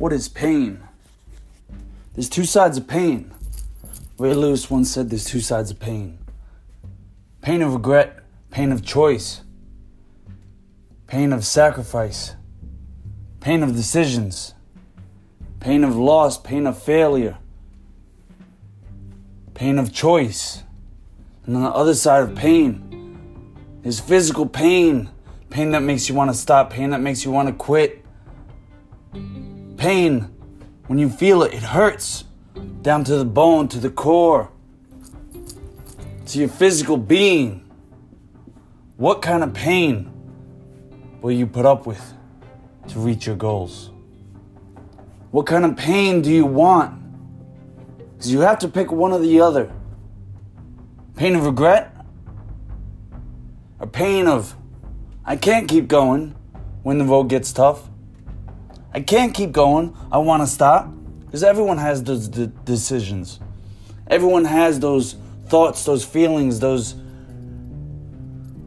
What is pain? There's two sides of pain. Ray Lewis once said there's two sides of pain pain of regret, pain of choice, pain of sacrifice, pain of decisions, pain of loss, pain of failure, pain of choice. And on the other side of pain is physical pain, pain that makes you want to stop, pain that makes you want to quit. Pain, when you feel it, it hurts down to the bone, to the core, to your physical being. What kind of pain will you put up with to reach your goals? What kind of pain do you want? Because you have to pick one or the other. Pain of regret? Or pain of, I can't keep going when the road gets tough? I can't keep going. I want to stop. Because everyone has those d- decisions. Everyone has those thoughts, those feelings, those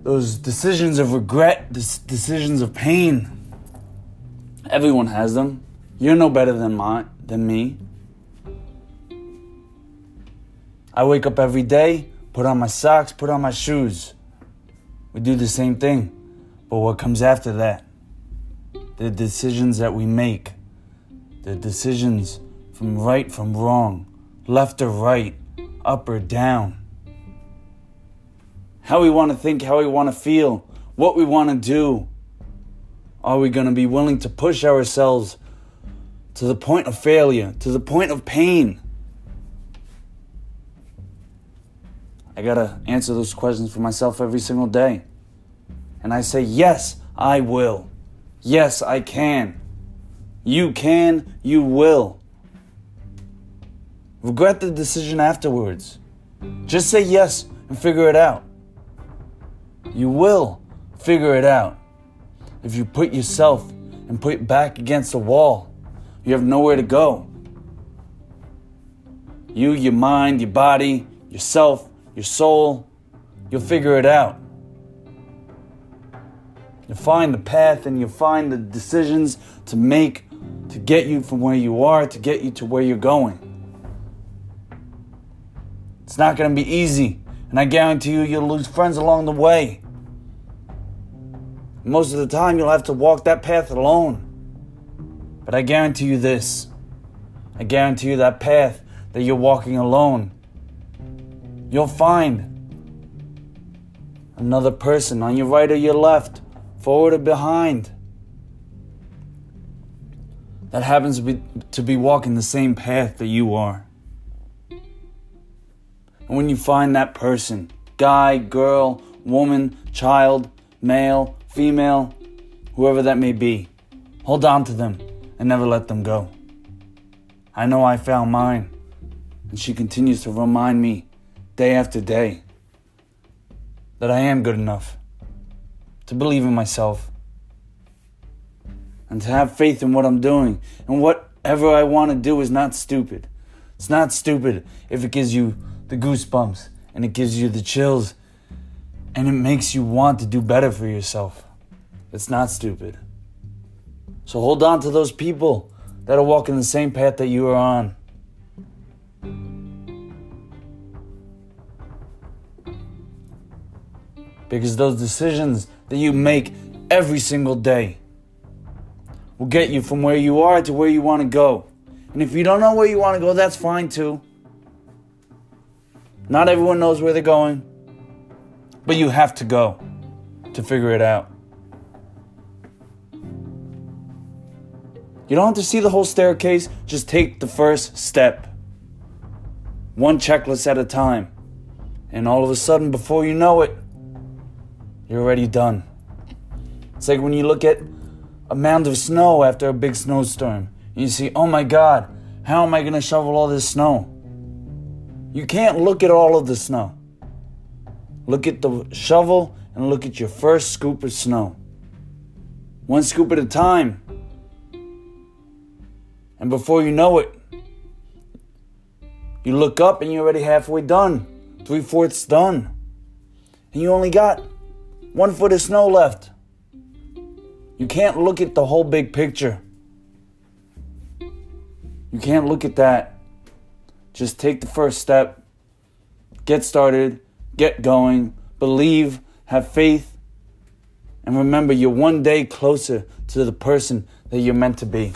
those decisions of regret, decisions of pain. Everyone has them. You're no better than my than me. I wake up every day, put on my socks, put on my shoes. We do the same thing. But what comes after that? The decisions that we make. The decisions from right from wrong, left or right, up or down. How we want to think, how we want to feel, what we want to do. Are we going to be willing to push ourselves to the point of failure, to the point of pain? I got to answer those questions for myself every single day. And I say, yes, I will. Yes, I can. You can, you will. Regret the decision afterwards. Just say yes and figure it out. You will figure it out. If you put yourself and put back against the wall, you have nowhere to go. You, your mind, your body, yourself, your soul, you'll figure it out. You'll find the path and you'll find the decisions to make to get you from where you are to get you to where you're going. It's not going to be easy, and I guarantee you, you'll lose friends along the way. Most of the time, you'll have to walk that path alone. But I guarantee you this I guarantee you that path that you're walking alone, you'll find another person on your right or your left, forward or behind, that happens to be, to be walking the same path that you are. And when you find that person, guy, girl, woman, child, male, female, whoever that may be, hold on to them and never let them go. I know I found mine, and she continues to remind me day after day that I am good enough to believe in myself and to have faith in what I'm doing. And whatever I want to do is not stupid. It's not stupid if it gives you the goosebumps and it gives you the chills and it makes you want to do better for yourself. It's not stupid. So hold on to those people that are walking the same path that you are on. Because those decisions that you make every single day will get you from where you are to where you want to go. And if you don't know where you want to go, that's fine too. Not everyone knows where they're going, but you have to go to figure it out. You don't have to see the whole staircase, just take the first step. One checklist at a time. And all of a sudden, before you know it, you're already done. It's like when you look at a mound of snow after a big snowstorm, and you see, oh my God, how am I going to shovel all this snow? You can't look at all of the snow. Look at the shovel and look at your first scoop of snow. One scoop at a time. And before you know it, you look up and you're already halfway done, three fourths done. And you only got one foot of snow left. You can't look at the whole big picture. You can't look at that. Just take the first step. Get started. Get going. Believe. Have faith. And remember, you're one day closer to the person that you're meant to be.